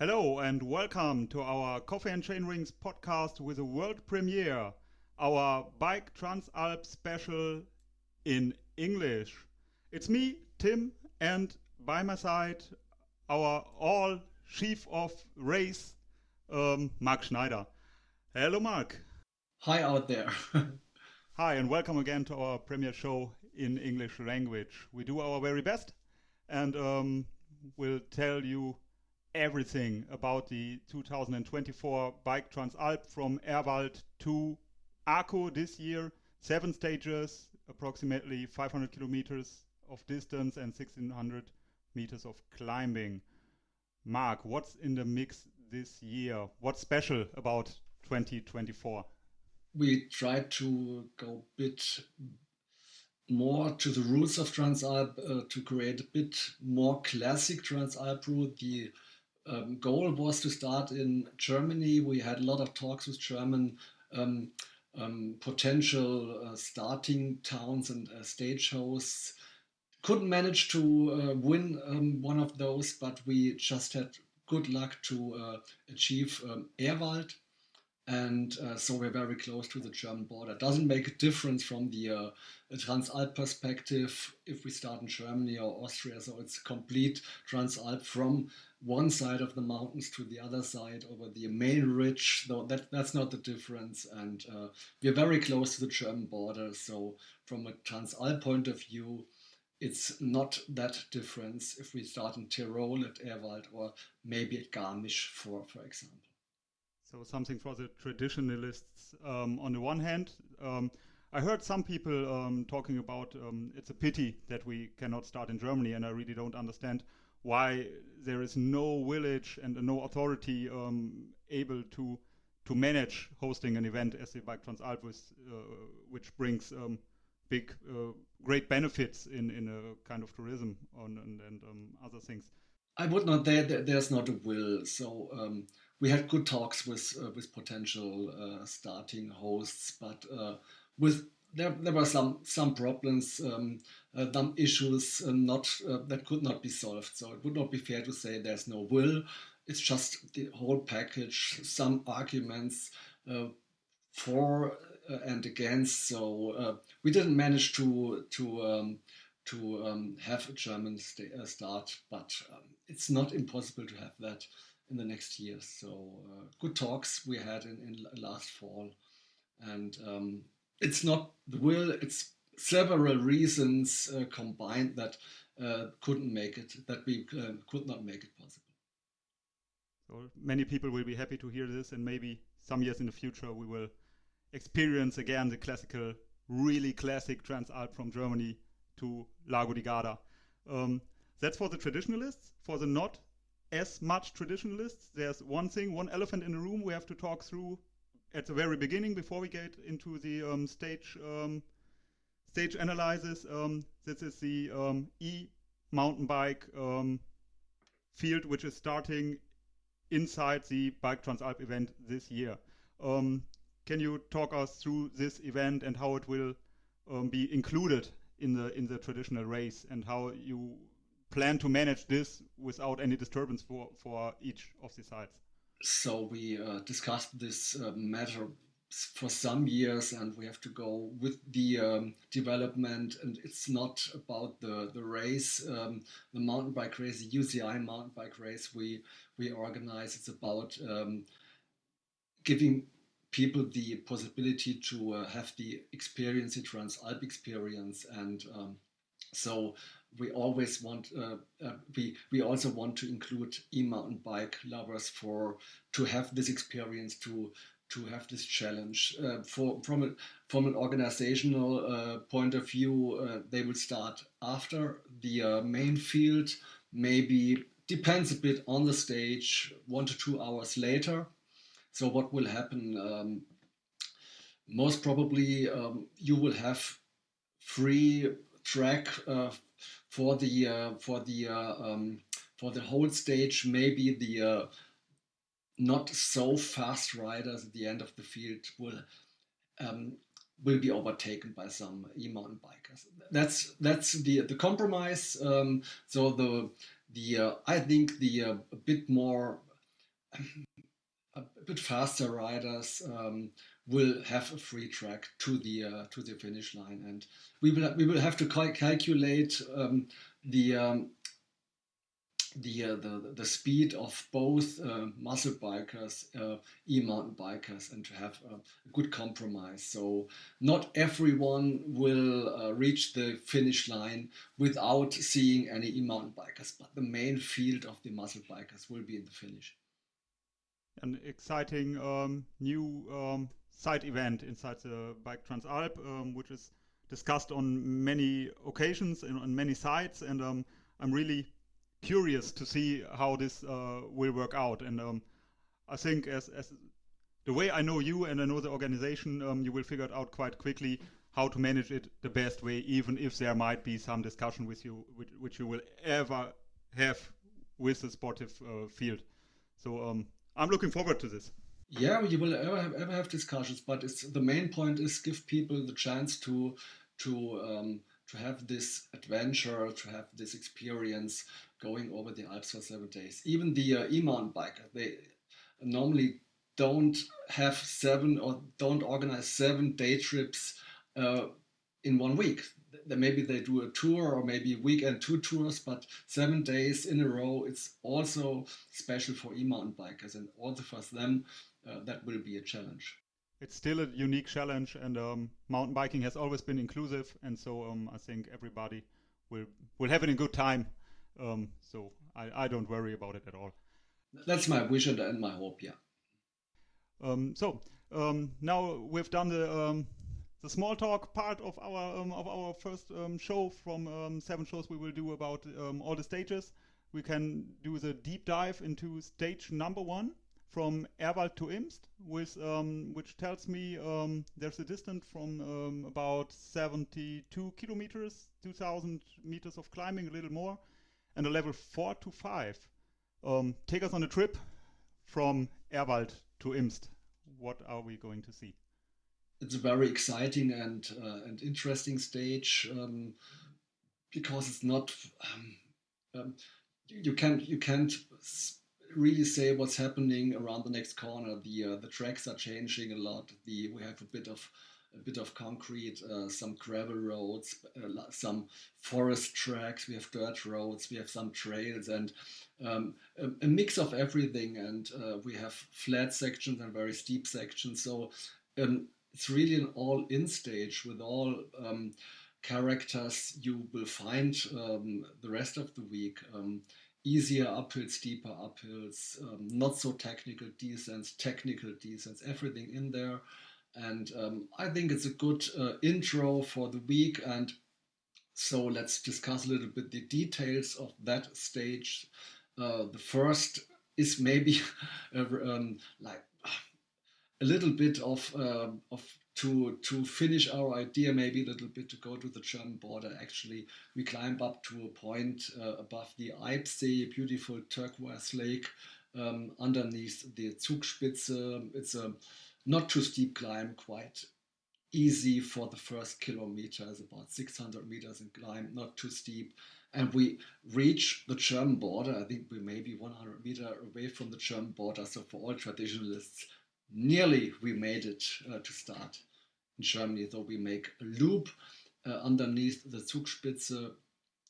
Hello and welcome to our Coffee and Chain Rings podcast with a world premiere, our Bike Transalp special in English. It's me, Tim, and by my side, our all chief of race, um, Mark Schneider. Hello, Mark. Hi out there. Hi, and welcome again to our premiere show in English language. We do our very best and um, we'll tell you everything about the 2024 Bike Transalp from Ehrwald to Arco this year. Seven stages, approximately 500 kilometers of distance and 1600 meters of climbing. Mark, what's in the mix this year? What's special about 2024? We tried to go a bit more to the roots of Transalp uh, to create a bit more classic Transalp route. The um, goal was to start in Germany. We had a lot of talks with German um, um, potential uh, starting towns and uh, stage hosts. Couldn't manage to uh, win um, one of those, but we just had good luck to uh, achieve um, Ehrwald and uh, so we're very close to the German border. It doesn't make a difference from the uh, Transalp perspective if we start in Germany or Austria. So it's complete Transalp from one side of the mountains to the other side over the main ridge. Though that that's not the difference, and uh, we're very close to the German border. So from a Transalp point of view. It's not that difference if we start in Tyrol at Ehrwald or maybe at Garmisch, for, for example. So something for the traditionalists um, on the one hand. Um, I heard some people um, talking about um, it's a pity that we cannot start in Germany, and I really don't understand why there is no village and no authority um, able to to manage hosting an event as the Bike Transalp, uh, which brings um, big, uh, great benefits in in a kind of tourism on, and, and other things. I would not. There, there's not a will. So we had good talks with uh, with potential uh, starting hosts, but uh, with there, there were some some problems, um, uh, some issues uh, not uh, that could not be solved. So it would not be fair to say there's no will. It's just the whole package, some arguments for and against. So we didn't manage to to um, to um, have a German start, but um, it's not impossible to have that in the next years. So uh, good talks we had in, in last fall, and um, it's not the will. It's several reasons uh, combined that uh, couldn't make it. That we could not make it possible. So many people will be happy to hear this, and maybe some years in the future we will experience again the classical, really classic Transalp from Germany to Lago di Garda. Um, that's for the traditionalists. For the not as much traditionalists. There's one thing, one elephant in the room we have to talk through at the very beginning before we get into the um, stage um, stage analysis. Um, this is the um, e mountain bike um, field, which is starting inside the Bike Transalp event this year. Um, can you talk us through this event and how it will be included in the in the traditional race and how you plan to manage this without any disturbance for, for each of the sides? So we uh, discussed this uh, matter for some years and we have to go with the um, development and it's not about the the race um, the mountain bike race the uci mountain bike race we we organize it's about um, giving people the possibility to uh, have the experience the transalp experience and um, so we always want uh, uh, we we also want to include e-mountain bike lovers for to have this experience to to have this challenge. Uh, for from a, from an organizational uh, point of view uh, they will start after the uh, main field. Maybe depends a bit on the stage one to two hours later. So what will happen um, most probably um, you will have free track for the uh, for the uh, um, for the whole stage, maybe the uh, not so fast riders at the end of the field will um, will be overtaken by some e-mountain bikers. That's that's the the compromise. Um, so the the uh, I think the uh, a bit more a bit faster riders um, will have a free track to the uh, to the finish line, and we will we will have to cal calculate um, the um, the, uh, the the speed of both uh, muscle bikers, uh, e-mountain bikers, and to have a, good compromise. So not everyone will uh, reach the finish line without seeing any e-mountain bikers, but the main field of the muscle bikers will be in the finish. An exciting um, new um, side event inside the Bike Transalp, um, which is discussed on many occasions and on many sites, and um, I'm really curious to see how this uh, will work out. And um, I think as, as the way I know you and I know the organization, um, you will figure it out quite quickly how to manage it the best way, even if there might be some discussion with you, which, which you will ever have with the sportive uh, field. So um, I'm looking forward to this. Yeah, you will ever have, ever have discussions, but it's the main point is give people the chance to to um, to have this adventure, to have this experience going over the Alps for seven days. Even the uh, e-mountain biker, they normally don't have seven or don't organize seven day trips uh, in one week. Maybe they do a tour or maybe a weekend two tours, but seven days in a row, it's also special for e-mountain bikers and also for them, uh, that will be a challenge it's still a unique challenge, and um, mountain biking has always been inclusive, and so um, I think everybody will will have it in good time. Um, so I, I don't worry about it at all. That's my wish and my hope. Yeah. Um, so um, now we've done the um, the small talk part of our of our first show from seven shows we will do about all the stages. We can do the deep dive into stage number one from Ehrwald to Imst, with, um, which tells me um, there's a distance from um, about 72 kilometers, 2,000 meters of climbing, a little more, and a level 4 to 5. Um, take us on a trip from Ehrwald to Imst. What are we going to see? It's a very exciting and uh, and interesting stage um, because it's not um, you can't you can't really say what's happening around the next corner. The uh, the tracks are changing a lot. The we have a bit of a bit of concrete, uh, some gravel roads, uh, some forest tracks. We have dirt roads. We have some trails and um, a, a, mix of everything. And uh, we have flat sections and very steep sections. So um, it's really an all-in stage with all. Um, characters you will find um, the rest of the week. Um, easier uphills, deeper uphills, um, not so technical descents, technical descents, everything in there. And um, I think it's a good uh, intro for the week. And so let's discuss a little bit the details of that stage. Uh, the first is maybe um, like a little bit of uh, of to to finish our idea maybe a little bit to go to the German border. Actually, we climb up to a point uh, above the Eibsee, beautiful turquoise lake, um, underneath the Zugspitze. It's a not too steep climb, quite easy for the first kilometer. It's about 600 meters in climb, not too steep. And we reach the German border. I think we may be 100 meter away from the German border. So for all traditionalists, nearly we made it uh, to start in Germany. though we make a loop uh, underneath the Zugspitze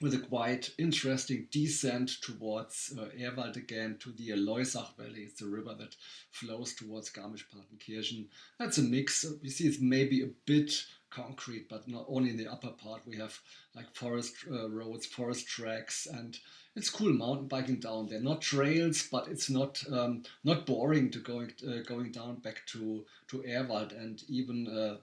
with a quite interesting descent towards uh, Ehrwald again to the Loisach Valley. It's a river that flows towards Garmisch-Partenkirchen. That's a mix. You see, it's maybe a bit concrete, but not only in the upper part. We have like forest uh, roads, forest tracks, and it's cool mountain biking down there. Not trails, but it's not um, not boring to going uh, going down back to to Ehrwald, and even uh,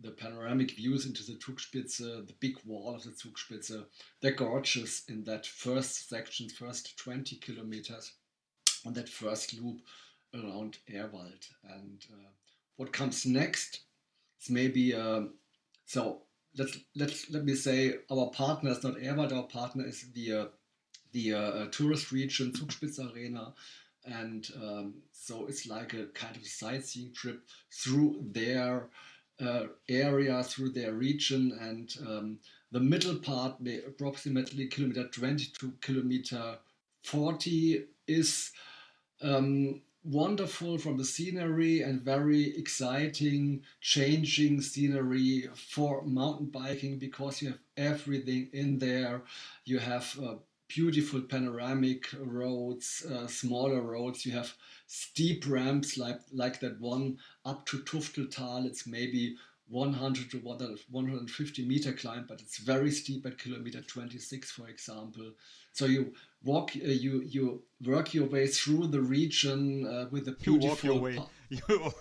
the panoramic views into the Zugspitze, the big wall of the Zugspitze. They're gorgeous in that first section, first 20 kilometers on that first loop around Ehrwald. And uh, what comes next is maybe um, so. Let's let's let me say our partner is not Ehrwald. Our partner is the uh, the uh, tourist region Zugspitze Arena, and um, so it's like a kind of sightseeing trip through their uh, area through their region and um, the middle part the approximately kilometer 20 to kilometer 40 is Um, wonderful from the scenery and very exciting, changing scenery for mountain biking because you have everything in there. You have uh, beautiful panoramic roads, uh, smaller roads. You have steep ramps like like that one up to Tufteltal. It's maybe 100 to 150 meter climb, but it's very steep at kilometer 26, for example. So you walk, uh, you you work your way through the region uh, with a beautiful. You walk your way.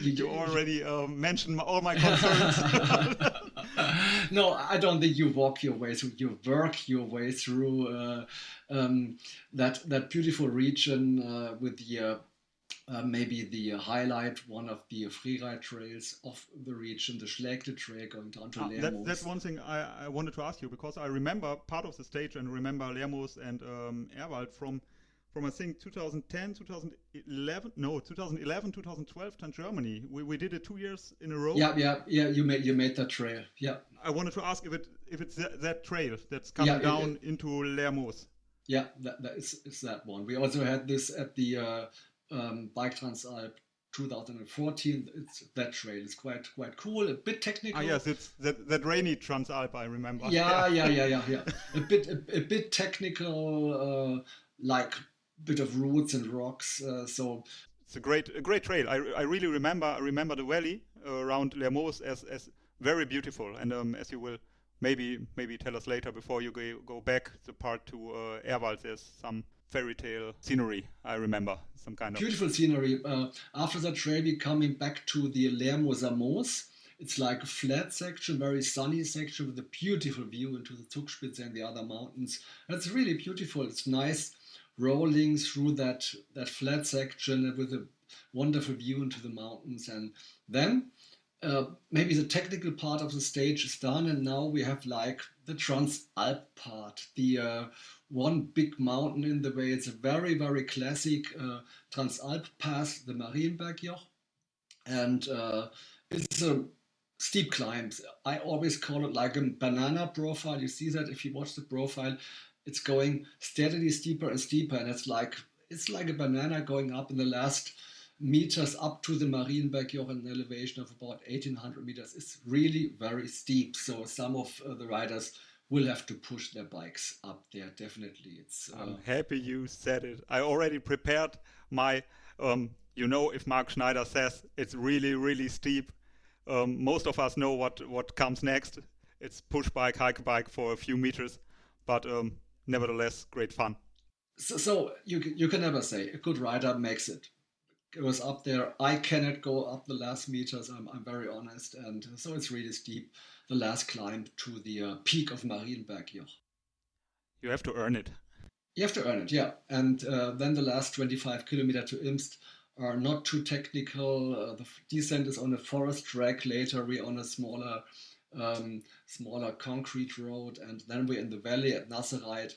You, you, you already uh, mentioned all my concerns. no, I don't think you walk your way through. You work your way through uh, um, that that beautiful region uh, with the uh, maybe the highlight, one of the freeride trails of the region, the Schlägte Trail going down to ah, Lermoos. That, that's one thing I, I, wanted to ask you because I remember part of the stage and remember Lermoos and um, Ehrwald from from I think 2010, 2011, no, 2011, 2012 to Germany. We, we did it two years in a row. Yeah, yeah, yeah. You made you made that trail. Yeah. I wanted to ask if it if it's that, that trail that's coming yeah, down it, it, into Lermoos. Yeah, that, that is, is that one. We also had this at the uh, um, Bike Transalp 2014. It's that trail. It's quite quite cool. A bit technical. Ah, yes, it's that, that rainy Transalp. I remember. Yeah, yeah, yeah, yeah, yeah. a bit a, a bit technical, uh, like bit of roots and rocks. Uh, so it's a great a great trail. I, I really remember I remember the valley around Lermoos as as very beautiful. And um, as you will maybe maybe tell us later before you go, go back the part to uh, Ehrwald, there's some fairy tale scenery. I remember some kind of beautiful scenery. Uh, after that trail, we coming back to the Lermoser Moos. It's like a flat section, very sunny section with a beautiful view into the Zugspitze and the other mountains. It's really beautiful. It's nice rolling through that that flat section with a wonderful view into the mountains, and then. Uh, maybe the technical part of the stage is done, and now we have like the Transalp part, the uh, one big mountain in the way. It's a very, very classic uh, Transalp pass, the Marienbergjoch. And uh, it's a steep climb. I always call it like a banana profile. You see that if you watch the profile, it's going steadily steeper and steeper. And it's like it's like a banana going up in the last meters up to the Marienbergjoch in an elevation of about 1800 meters. It's really very steep. So some of uh, the riders will have to push their bikes up there. Definitely, it's. Uh, I'm happy you said it. I already prepared my. Um, you know, if Mark Schneider says it's really, really steep, um, most of us know what what comes next. It's push bike, hike bike for a few meters, but um, nevertheless, great fun. So, so you you can never say a good rider makes it goes up there. I cannot go up the last meters. I'm, I'm very honest, and so it's really steep. The last climb to the uh, peak of Marienbergjoch. You have to earn it. You have to earn it, yeah. And uh, then the last 25 kilometer to Imst are not too technical. Uh, the descent is on a forest track. Later, we're on a smaller, um, smaller concrete road, and then we're in the valley at Nassereith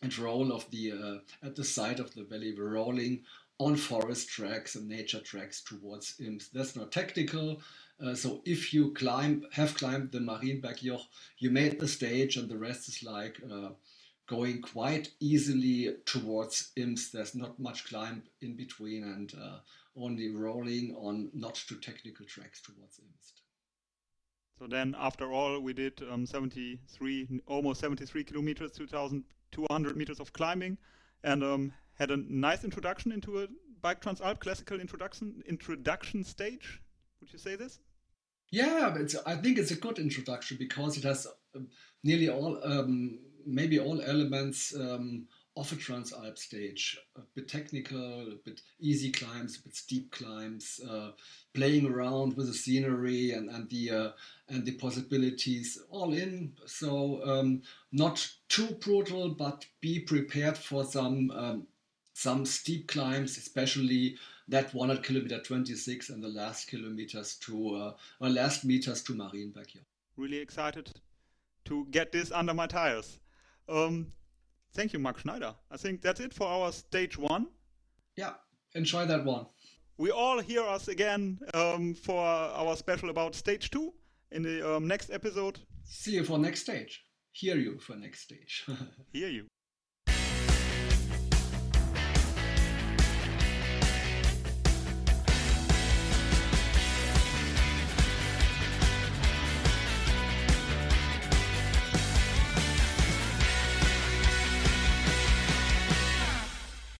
and roll of the uh, at the side of the valley. We're rolling on forest tracks and nature tracks towards Imst. That's not technical. Uh, so if you climb, have climbed the Marienbergjoch, you made the stage, and the rest is like uh, going quite easily towards Imst. There's not much climb in between, and uh, only rolling on not too technical tracks towards Imst. So then, after all, we did um, 73, almost 73 kilometers, 2,200 meters of climbing, and um, had a nice introduction into a Bike Transalp classical introduction introduction stage. Would you say this? Yeah, I think it's a good introduction because it has uh, nearly all, um, maybe all elements um, of a Transalp stage. A bit technical, a bit easy climbs, a bit steep climbs, uh, playing around with the scenery and, and the uh, and the possibilities all in. So um, not too brutal, but be prepared for some um, some steep climbs, especially that 100 kilometer 26 and the last kilometers to uh, or last meters to Marienberg here. Really excited to get this under my tires. Um, thank you, Mark Schneider. I think that's it for our stage one. Yeah, enjoy that one. We all hear us again um, for our special about stage two in the um, next episode. See you for next stage. Hear you for next stage. hear you.